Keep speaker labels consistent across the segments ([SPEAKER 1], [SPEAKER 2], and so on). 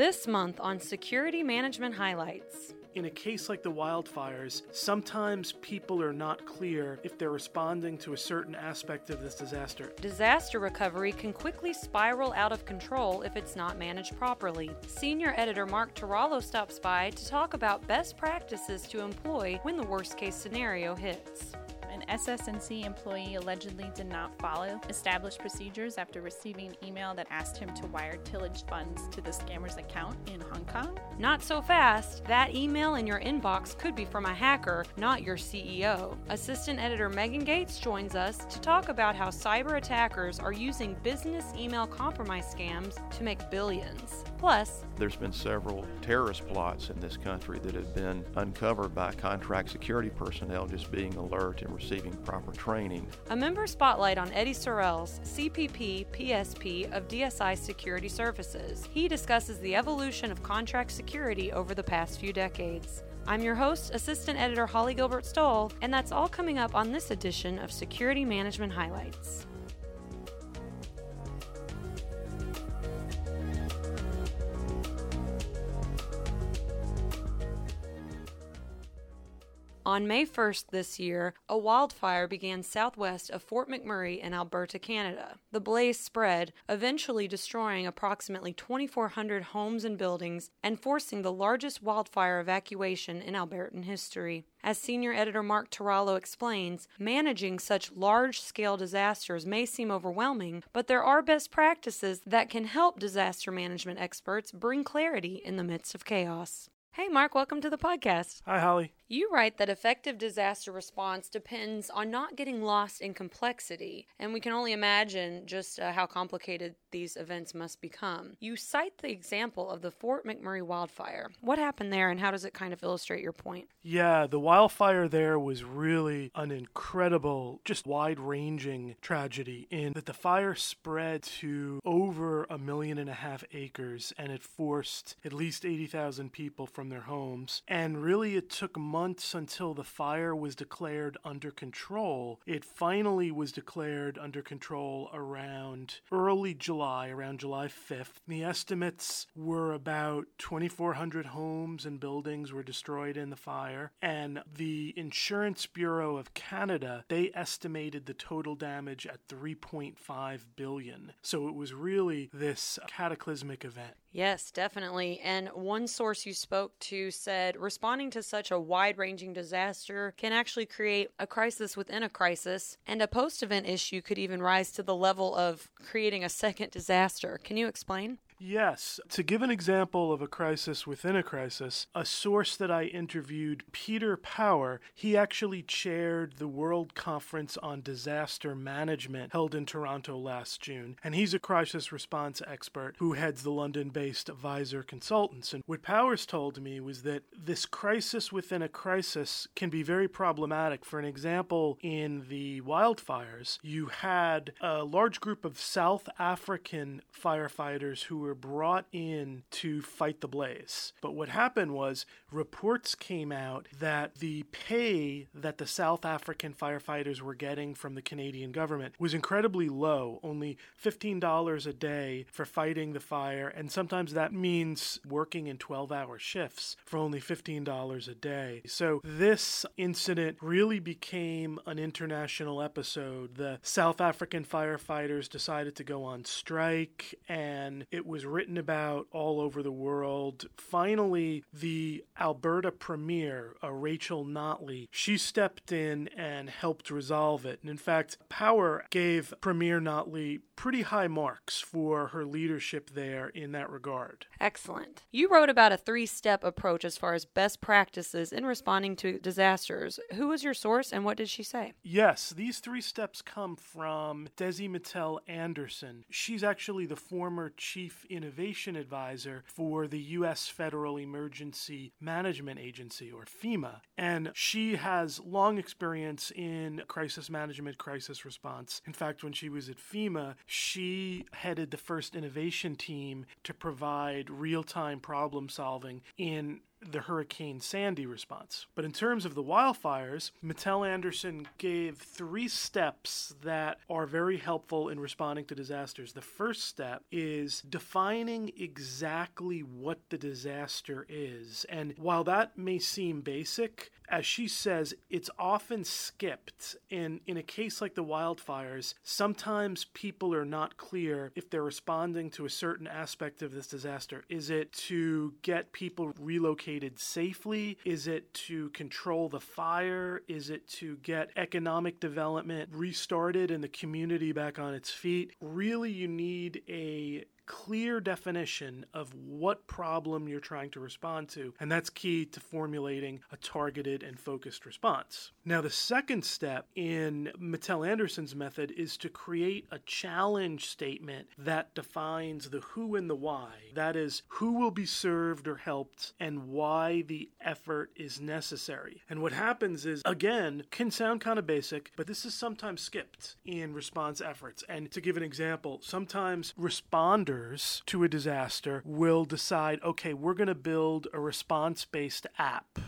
[SPEAKER 1] This month on Security Management Highlights.
[SPEAKER 2] In a case like the wildfires, sometimes people are not clear if they're responding to a certain aspect of this disaster.
[SPEAKER 1] Disaster recovery can quickly spiral out of control if it's not managed properly. Senior editor Mark Tarallo stops by to talk about best practices to employ when the worst case scenario hits.
[SPEAKER 3] An employee allegedly did not follow established procedures after receiving an email that asked him to wire tillage funds to the scammer's account in Hong Kong.
[SPEAKER 1] Not so fast. That email in your inbox could be from a hacker, not your CEO. Assistant editor Megan Gates joins us to talk about how cyber attackers are using business email compromise scams to make billions. Plus,
[SPEAKER 4] there's been several terrorist plots in this country that have been uncovered by contract security personnel just being alert and receiving proper training.
[SPEAKER 1] A member spotlight on Eddie Sorrells, CPP PSP of DSI Security Services. He discusses the evolution of contract security over the past few decades. I'm your host, Assistant Editor Holly Gilbert Stowell, and that's all coming up on this edition of Security Management Highlights. On May 1st this year, a wildfire began southwest of Fort McMurray in Alberta, Canada. The blaze spread, eventually destroying approximately 2,400 homes and buildings and forcing the largest wildfire evacuation in Albertan history. As senior editor Mark Tarallo explains, managing such large scale disasters may seem overwhelming, but there are best practices that can help disaster management experts bring clarity in the midst of chaos. Hey, Mark, welcome to the podcast.
[SPEAKER 2] Hi, Holly.
[SPEAKER 1] You write that effective disaster response depends on not getting lost in complexity, and we can only imagine just uh, how complicated these events must become. You cite the example of the Fort McMurray wildfire. What happened there, and how does it kind of illustrate your point?
[SPEAKER 2] Yeah, the wildfire there was really an incredible, just wide ranging tragedy in that the fire spread to over a million and a half acres and it forced at least 80,000 people from their homes. And really, it took months months until the fire was declared under control. It finally was declared under control around early July, around July 5th. The estimates were about 2,400 homes and buildings were destroyed in the fire, and the Insurance Bureau of Canada they estimated the total damage at 3.5 billion. So it was really this cataclysmic event.
[SPEAKER 1] Yes, definitely. And one source you spoke to said responding to such a wide ranging disaster can actually create a crisis within a crisis, and a post event issue could even rise to the level of creating a second disaster. Can you explain?
[SPEAKER 2] Yes. To give an example of a crisis within a crisis, a source that I interviewed, Peter Power, he actually chaired the World Conference on Disaster Management held in Toronto last June. And he's a crisis response expert who heads the London based Visor Consultants. And what Powers told me was that this crisis within a crisis can be very problematic. For an example, in the wildfires, you had a large group of South African firefighters who were were brought in to fight the blaze. But what happened was reports came out that the pay that the South African firefighters were getting from the Canadian government was incredibly low, only $15 a day for fighting the fire, and sometimes that means working in 12 hour shifts for only $15 a day. So this incident really became an international episode. The South African firefighters decided to go on strike, and it was was written about all over the world. Finally, the Alberta Premier, uh, Rachel Notley, she stepped in and helped resolve it. And in fact, Power gave Premier Notley pretty high marks for her leadership there in that regard.
[SPEAKER 1] Excellent. You wrote about a three step approach as far as best practices in responding to disasters. Who was your source and what did she say?
[SPEAKER 2] Yes, these three steps come from Desi Matel Anderson. She's actually the former chief innovation advisor for the U.S. Federal Emergency Management Agency, or FEMA. And she has long experience in crisis management, crisis response. In fact, when she was at FEMA, she headed the first innovation team to provide real time problem solving in the Hurricane Sandy response. But in terms of the wildfires, Matel Anderson gave three steps that are very helpful in responding to disasters. The first step is defining exactly what the disaster is. And while that may seem basic, as she says, it's often skipped. And in a case like the wildfires, sometimes people are not clear if they're responding to a certain aspect of this disaster. Is it to get people relocated safely? Is it to control the fire? Is it to get economic development restarted and the community back on its feet? Really, you need a clear definition of what problem you're trying to respond to, and that's key to formulating a targeted and focused response. Now, the second step in Matel Anderson's method is to create a challenge statement that defines the who and the why. That is, who will be served or helped and why the effort is necessary. And what happens is, again, can sound kind of basic, but this is sometimes skipped in response efforts. And to give an example, sometimes responders to a disaster will decide okay, we're going to build a response based app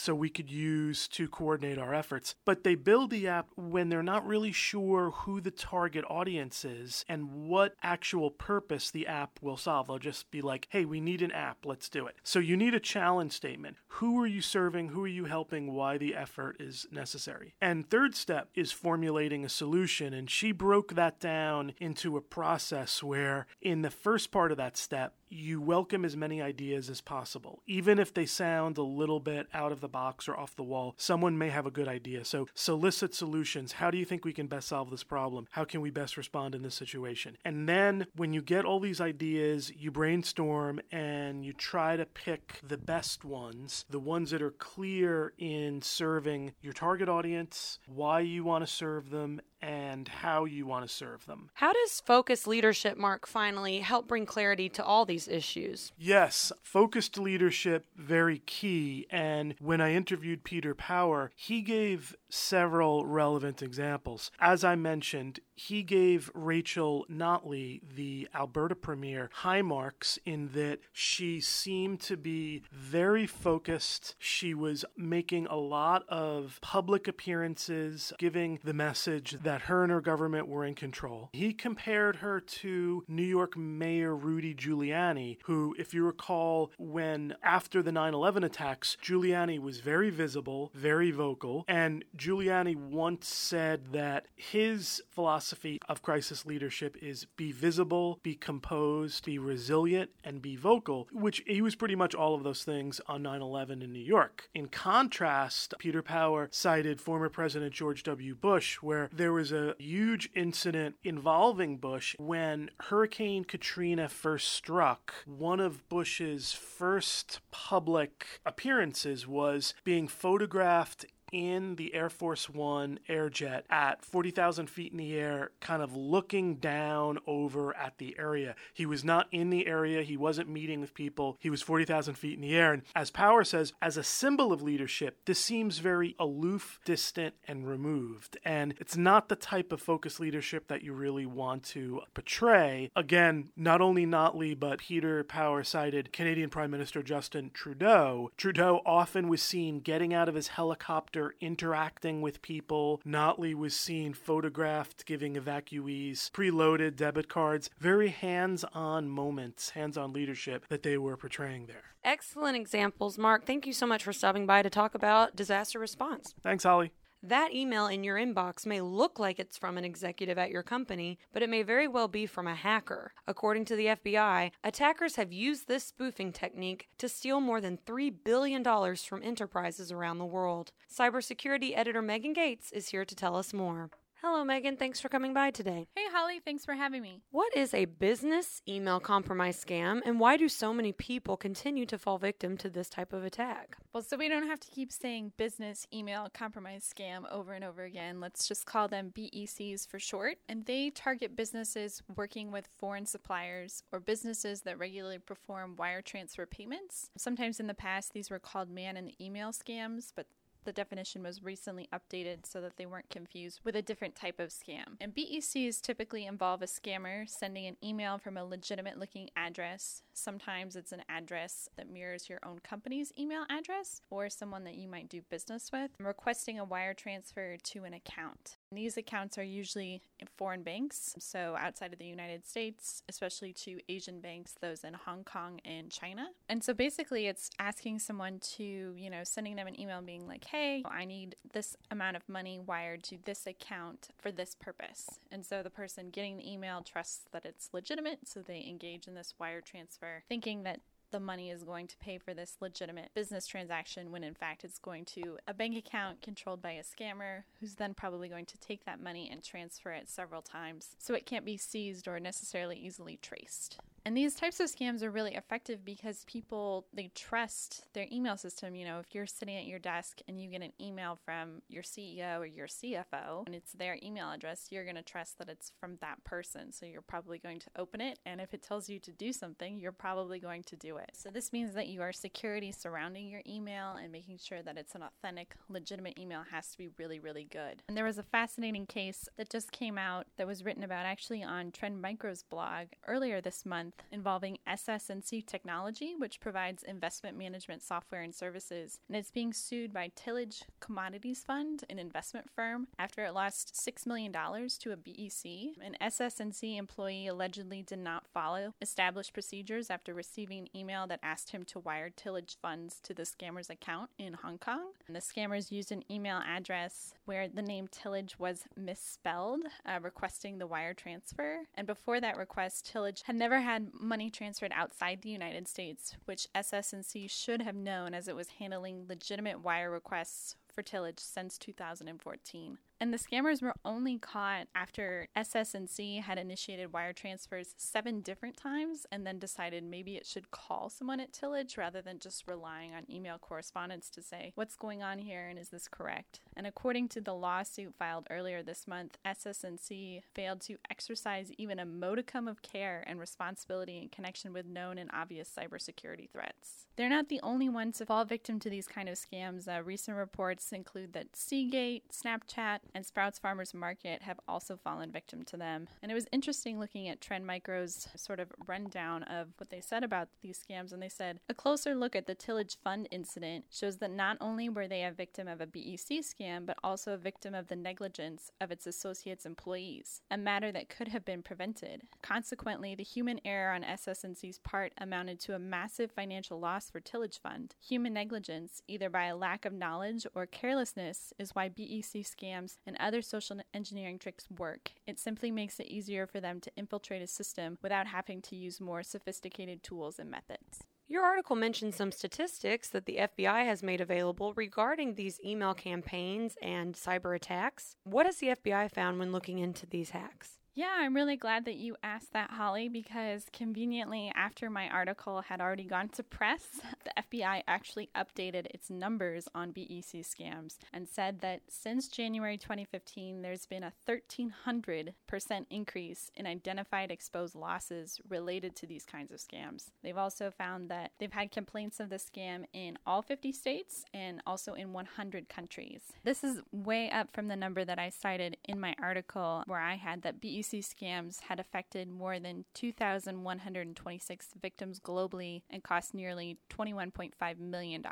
[SPEAKER 2] so we could use to coordinate our efforts. But they build the app when they're not really sure who the target audience is and what actual purpose the app will solve. They'll just be like, hey, we need an app, let's do it. So you need a challenge statement. Who are you serving? Who are you helping? Why the effort is necessary. And third step is formulating a solution. And she broke that down into a process where in the first part of that step, you welcome as many ideas as possible. Even if they sound a little bit out of the box or off the wall, someone may have a good idea. So solicit solutions. How do you think we can best solve this problem? How can we best respond in this situation? And then when you get all these ideas, you brainstorm and you try to pick the best ones, the ones that are clear in serving your target audience, why you want to serve them, and how you want to serve them.
[SPEAKER 1] How does focused leadership, Mark, finally help bring clarity to all these issues?
[SPEAKER 2] Yes, focused leadership, very key. And when I interviewed Peter Power, he gave several relevant examples. As I mentioned, he gave Rachel Notley, the Alberta Premier, high marks in that she seemed to be very focused. She was making a lot of public appearances, giving the message that her and her government were in control. He compared her to New York Mayor Rudy Giuliani, who, if you recall, when after the 9 11 attacks, Giuliani was very visible, very vocal, and Giuliani once said that his philosophy of crisis leadership is be visible, be composed, be resilient, and be vocal, which he was pretty much all of those things on 9 11 in New York. In contrast, Peter Power cited former President George W. Bush, where there was a huge incident involving Bush when Hurricane Katrina first struck. One of Bush's first public appearances was being photographed in the Air Force One Airjet at 40,000 feet in the air, kind of looking down over at the area. He was not in the area, he wasn't meeting with people, he was 40,000 feet in the air. And as Power says, as a symbol of leadership, this seems very aloof, distant, and removed. And it's not the type of focused leadership that you really want to portray. Again, not only Notley, but Peter Power cited Canadian Prime Minister Justin Trudeau. Trudeau often was seen getting out of his helicopter interacting with people. Notley was seen photographed giving evacuees preloaded debit cards. Very hands on moments, hands on leadership that they were portraying there.
[SPEAKER 1] Excellent examples, Mark. Thank you so much for stopping by to talk about disaster response.
[SPEAKER 2] Thanks, Holly.
[SPEAKER 1] That email in your inbox may look like it's from an executive at your company, but it may very well be from a hacker. According to the FBI, attackers have used this spoofing technique to steal more than $3 billion from enterprises around the world. Cybersecurity editor Megan Gates is here to tell us more. Hello, Megan. Thanks for coming by today.
[SPEAKER 3] Hey, Holly. Thanks for having me.
[SPEAKER 1] What is a business email compromise scam, and why do so many people continue to fall victim to this type of attack?
[SPEAKER 3] Well, so we don't have to keep saying business email compromise scam over and over again. Let's just call them BECs for short. And they target businesses working with foreign suppliers or businesses that regularly perform wire transfer payments. Sometimes in the past, these were called man in the email scams, but the definition was recently updated so that they weren't confused with a different type of scam. And BECs typically involve a scammer sending an email from a legitimate looking address, Sometimes it's an address that mirrors your own company's email address or someone that you might do business with, requesting a wire transfer to an account. These accounts are usually foreign banks, so outside of the United States, especially to Asian banks, those in Hong Kong and China. And so basically, it's asking someone to, you know, sending them an email being like, hey, I need this amount of money wired to this account for this purpose. And so the person getting the email trusts that it's legitimate, so they engage in this wire transfer, thinking that the money is going to pay for this legitimate business transaction when in fact it's going to a bank account controlled by a scammer who's then probably going to take that money and transfer it several times so it can't be seized or necessarily easily traced. And these types of scams are really effective because people they trust their email system. You know, if you're sitting at your desk and you get an email from your CEO or your CFO and it's their email address, you're going to trust that it's from that person. So you're probably going to open it and if it tells you to do something, you're probably going to do it. So this means that you are security surrounding your email and making sure that it's an authentic, legitimate email has to be really really good. And there was a fascinating case that just came out that was written about actually on Trend Micro's blog earlier this month month involving SS&C Technology, which provides investment management software and services, and it's being sued by Tillage Commodities Fund, an investment firm, after it lost $6 million to a BEC. An SS&C employee allegedly did not follow established procedures after receiving an email that asked him to wire tillage funds to the scammer's account in Hong Kong. And the scammers used an email address where the name tillage was misspelled, uh, requesting the wire transfer. And before that request, tillage had never had had money transferred outside the United States, which SS&C should have known as it was handling legitimate wire requests for tillage since 2014. And the scammers were only caught after SS&C had initiated wire transfers seven different times and then decided maybe it should call someone at Tillage rather than just relying on email correspondence to say, what's going on here and is this correct? And according to the lawsuit filed earlier this month, SS&C failed to exercise even a modicum of care and responsibility in connection with known and obvious cybersecurity threats. They're not the only ones to fall victim to these kind of scams. Uh, recent reports include that Seagate, Snapchat, and Sprouts Farmers Market have also fallen victim to them. And it was interesting looking at Trend Micro's sort of rundown of what they said about these scams. And they said a closer look at the Tillage Fund incident shows that not only were they a victim of a BEC scam, but also a victim of the negligence of its associates' employees, a matter that could have been prevented. Consequently, the human error on SS&C's part amounted to a massive financial loss for Tillage Fund. Human negligence, either by a lack of knowledge or carelessness, is why BEC scams and other social engineering tricks work. It simply makes it easier for them to infiltrate a system without having to use more sophisticated tools and methods.
[SPEAKER 1] Your article mentions some statistics that the FBI has made available regarding these email campaigns and cyber attacks. What has the FBI found when looking into these hacks?
[SPEAKER 3] Yeah, I'm really glad that you asked that, Holly, because conveniently, after my article had already gone to press, the FBI actually updated its numbers on BEC scams and said that since January 2015, there's been a 1,300% increase in identified exposed losses related to these kinds of scams. They've also found that they've had complaints of the scam in all 50 states and also in 100 countries. This is way up from the number that I cited in my article, where I had that BEC scams had affected more than 2,126 victims globally and cost nearly $21.5 million.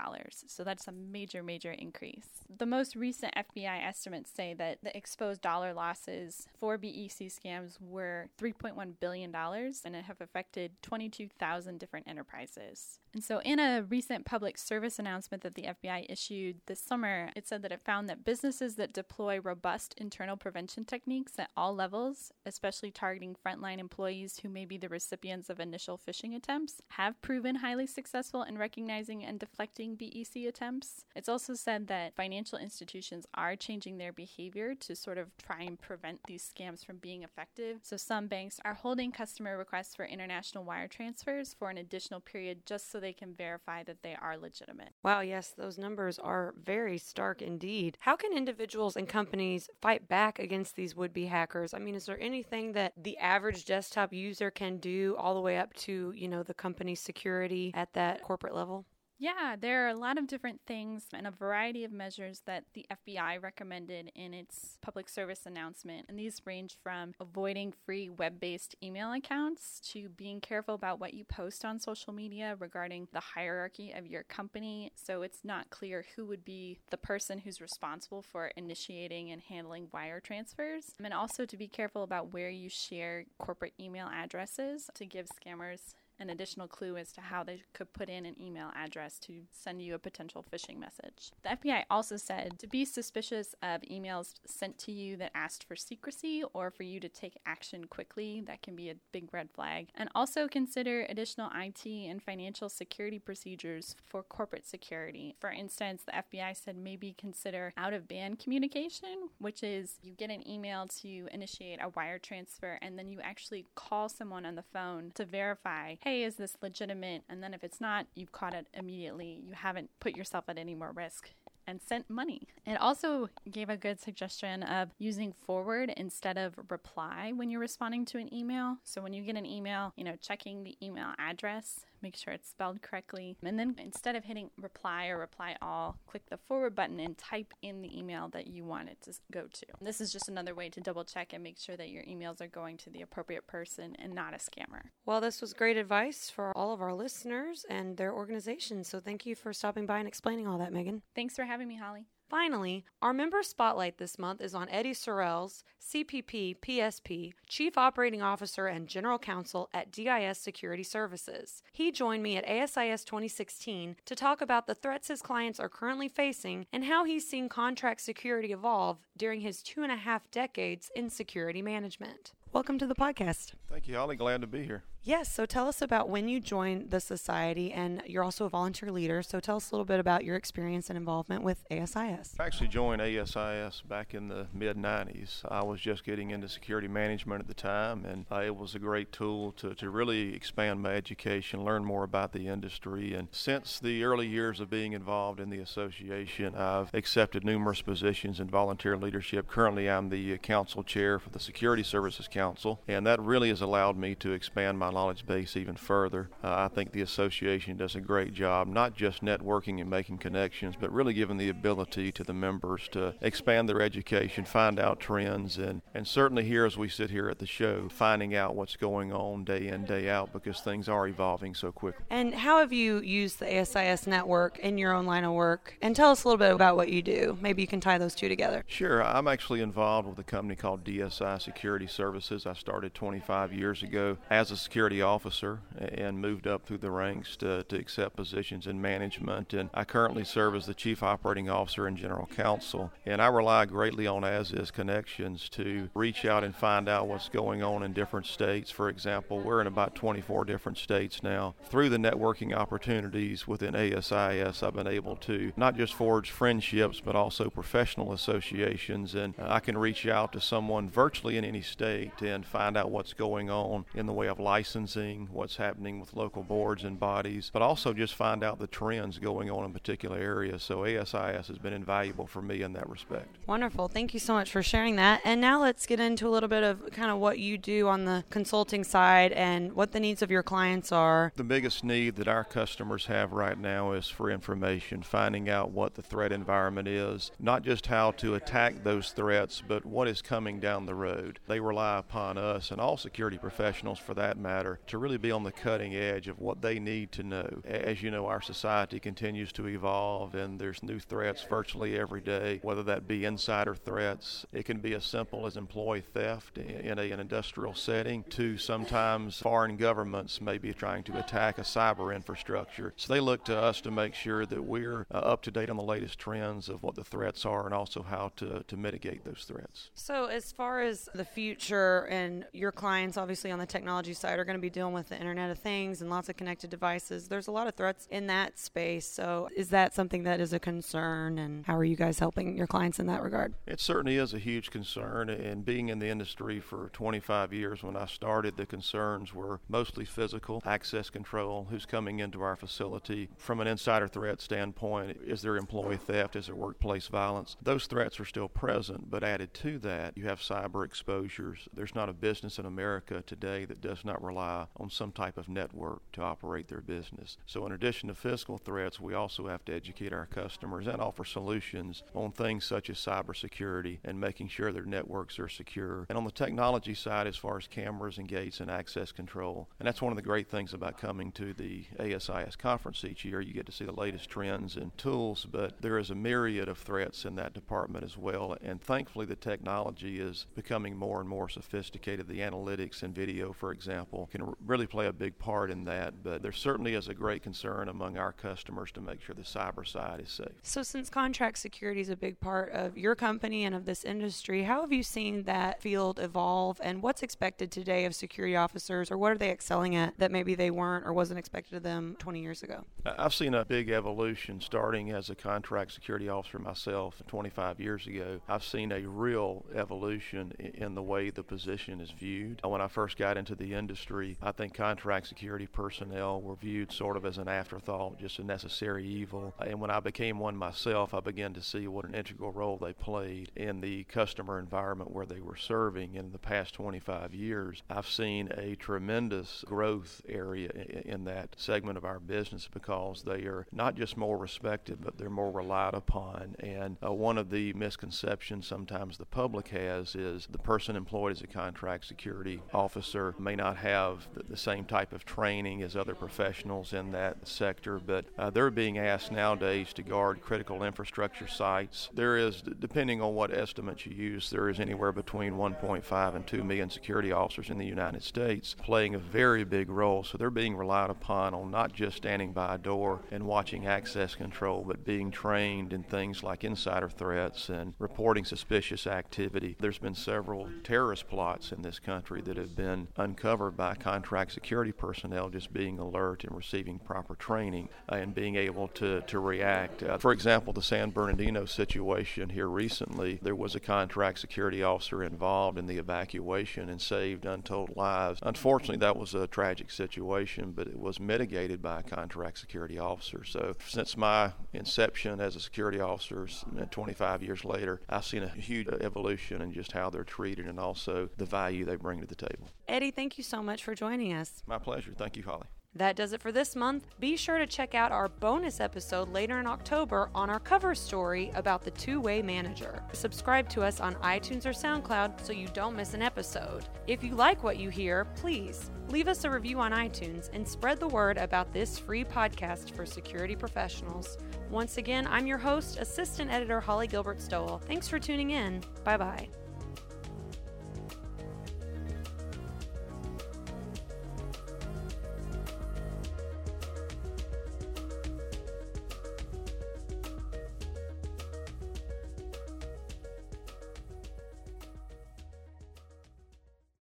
[SPEAKER 3] So that's a major, major increase. The most recent FBI estimates say that the exposed dollar losses for BEC scams were $3.1 billion and it have affected 22,000 different enterprises. And so, in a recent public service announcement that the FBI issued this summer, it said that it found that businesses that deploy robust internal prevention techniques at all levels, especially targeting frontline employees who may be the recipients of initial phishing attempts, have proven highly successful in recognizing and deflecting BEC attempts. It's also said that financial institutions are changing their behavior to sort of try and prevent these scams from being effective. So, some banks are holding customer requests for international wire transfers for an additional period just so they can verify that they are legitimate.
[SPEAKER 1] Wow, yes, those numbers are very stark indeed. How can individuals and companies fight back against these would be hackers? I mean, is there anything that the average desktop user can do all the way up to, you know, the company's security at that corporate level?
[SPEAKER 3] Yeah, there are a lot of different things and a variety of measures that the FBI recommended in its public service announcement. And these range from avoiding free web based email accounts to being careful about what you post on social media regarding the hierarchy of your company. So it's not clear who would be the person who's responsible for initiating and handling wire transfers. And also to be careful about where you share corporate email addresses to give scammers an additional clue as to how they could put in an email address to send you a potential phishing message. The FBI also said to be suspicious of emails sent to you that asked for secrecy or for you to take action quickly. That can be a big red flag. And also consider additional IT and financial security procedures for corporate security. For instance, the FBI said maybe consider out of band communication, which is you get an email to initiate a wire transfer and then you actually call someone on the phone to verify is this legitimate? And then if it's not, you've caught it immediately. You haven't put yourself at any more risk and sent money. It also gave a good suggestion of using forward instead of reply when you're responding to an email. So when you get an email, you know, checking the email address make sure it's spelled correctly. And then instead of hitting reply or reply all, click the forward button and type in the email that you want it to go to. This is just another way to double check and make sure that your emails are going to the appropriate person and not a scammer.
[SPEAKER 1] Well, this was great advice for all of our listeners and their organizations. So thank you for stopping by and explaining all that, Megan.
[SPEAKER 3] Thanks for having me, Holly.
[SPEAKER 1] Finally, our member spotlight this month is on Eddie Sorrells, CPP PSP, Chief Operating Officer and General Counsel at DSI Security Services. He joined me at ASIS 2016 to talk about the threats his clients are currently facing and how he's seen contract security evolve during his two and a half decades in security management. Welcome to the podcast.
[SPEAKER 4] Thank you, Holly. Glad to be here.
[SPEAKER 1] Yes. So tell us about when you joined the society, and you're also a volunteer leader. So tell us a little bit about your experience and involvement with ASIS.
[SPEAKER 4] I actually joined ASIS back in the mid 90s. I was just getting into security management at the time, and uh, it was a great tool to, to really expand my education, learn more about the industry. And since the early years of being involved in the association, I've accepted numerous positions in volunteer leadership. Currently, I'm the council chair for the Security Services Council, and that really has allowed me to expand my knowledge base even further. Uh, I think the association does a great job, not just networking and making connections, but really giving the ability to the members to expand their education, find out trends, and, and certainly here as we sit here at the show, finding out what's going on day in, day out, because things are evolving so quickly.
[SPEAKER 1] And how have you used the ASIS network in your own line of work? And tell us a little bit about what you do. Maybe you can tie those two together.
[SPEAKER 4] Sure. I'm actually involved with a company called DSI Security Services services. I started 25 years ago as a security officer and moved up through the ranks to, to accept positions in management. And I currently serve as the Chief Operating Officer and General Counsel. And I rely greatly on ASIS connections to reach out and find out what's going on in different states. For example, we're in about 24 different states now. Through the networking opportunities within ASIS, I've been able to not just forge friendships, but also professional associations. And I can reach out to someone virtually in any state and find out what's going on in the way of licensing, what's happening with local boards and bodies, but also just find out the trends going on in particular areas. So ASIS has been invaluable for me in that respect.
[SPEAKER 1] Wonderful. Thank you so much for sharing that. And now let's get into a little bit of kind of what you do on the consulting side and what the needs of your clients are.
[SPEAKER 4] The biggest need that our customers have right now is for information, finding out what the threat environment is, not just how to attack those threats, but what is coming down the road. They rely upon us and all security professionals for that matter to really be on the cutting edge of what they need to know. As you know, our society continues to evolve and there's new threats virtually every day, whether that be insider threats. It can be as simple as employee theft in a, an industrial setting to sometimes foreign governments may be trying to attack a cyber infrastructure. So they look to us to make sure that we're uh, up to date on the latest trends of what the threats are and also how to, to mitigate those threats.
[SPEAKER 1] So, as far as the future, and your clients, obviously on the technology side, are going to be dealing with the Internet of Things and lots of connected devices. There's a lot of threats in that space. So, is that something that is a concern? And how are you guys helping your clients in that regard?
[SPEAKER 4] It certainly is a huge concern. And being in the industry for 25 years, when I started, the concerns were mostly physical, access control, who's coming into our facility. From an insider threat standpoint, is there employee theft? Is there workplace violence? Those threats are still present, but added to that, you have cyber exposures. There's not a business in America today that does not rely rely on some type of network to operate their business. So, in addition to physical threats, we also have to educate our customers and offer solutions on things such as cybersecurity and making sure their networks are secure. And on the technology side, as far as cameras and gates and access control. And that's one of the great things about coming to the ASIS conference each year. You get to see the latest trends and tools, but there is a myriad of threats in that department as well. And thankfully, the technology is becoming more and more sophisticated. The analytics and video, for example, can really play a big part in that. But there certainly is a great concern among our customers to make sure the cyber side is safe.
[SPEAKER 1] So, since contract security is a big part of your company and of this industry, how have you seen that field evolve and what's expected today of security officers or what are they excelling at that maybe they weren't or wasn't expected of them 20 years ago?
[SPEAKER 4] I've seen a big evolution starting as a contract security officer myself 25 years ago. I've seen a real evolution in the way the position is viewed. When I first got into the industry, I think contract security personnel were viewed sort of as an afterthought, just a necessary evil. And when I became one myself, I began to see what an integral role they played in the customer environment where they were serving. In the past 25 years, I've seen a tremendous growth area in that segment of our business because they are not just more respected, but they're more relied upon. And uh, one of the misconceptions sometimes the public has is the person employed as a contract security officer may not have the, the same type of training as other professionals in that sector, but uh, they're being asked nowadays to guard critical infrastructure sites. There is, depending on what estimates you use, there is anywhere between 1.5 and 2 million security officers in the United States playing a very big role. So they're being relied upon on not just standing by a door and watching access control, but being trained in things like insider threats and reporting suspicious activity. There's been several terrorist plots in this country that have been uncovered by contract security personnel just being alert and receiving proper training uh, and being able to, to react. Uh, for example, the San Bernardino situation here recently, there was a contract security officer involved in the evacuation and saved untold lives. Unfortunately, that was a tragic situation, but it was mitigated by a contract security officer. So, since my inception as a security officer 25 years later, I've seen a huge evolution in just how they're treated and also the value they bring to the table.
[SPEAKER 1] Eddie, thank you so much for joining us.
[SPEAKER 4] My pleasure. Thank you, Holly.
[SPEAKER 1] That does it for this month. Be sure to check out our bonus episode later in October on our cover story about the two way manager. Subscribe to us on iTunes or SoundCloud so you don't miss an episode. If you like what you hear, please leave us a review on iTunes and spread the word about this free podcast for security professionals. Once again, I'm your host, Assistant Editor Holly Gilbert Stowell. Thanks for tuning in. Bye bye.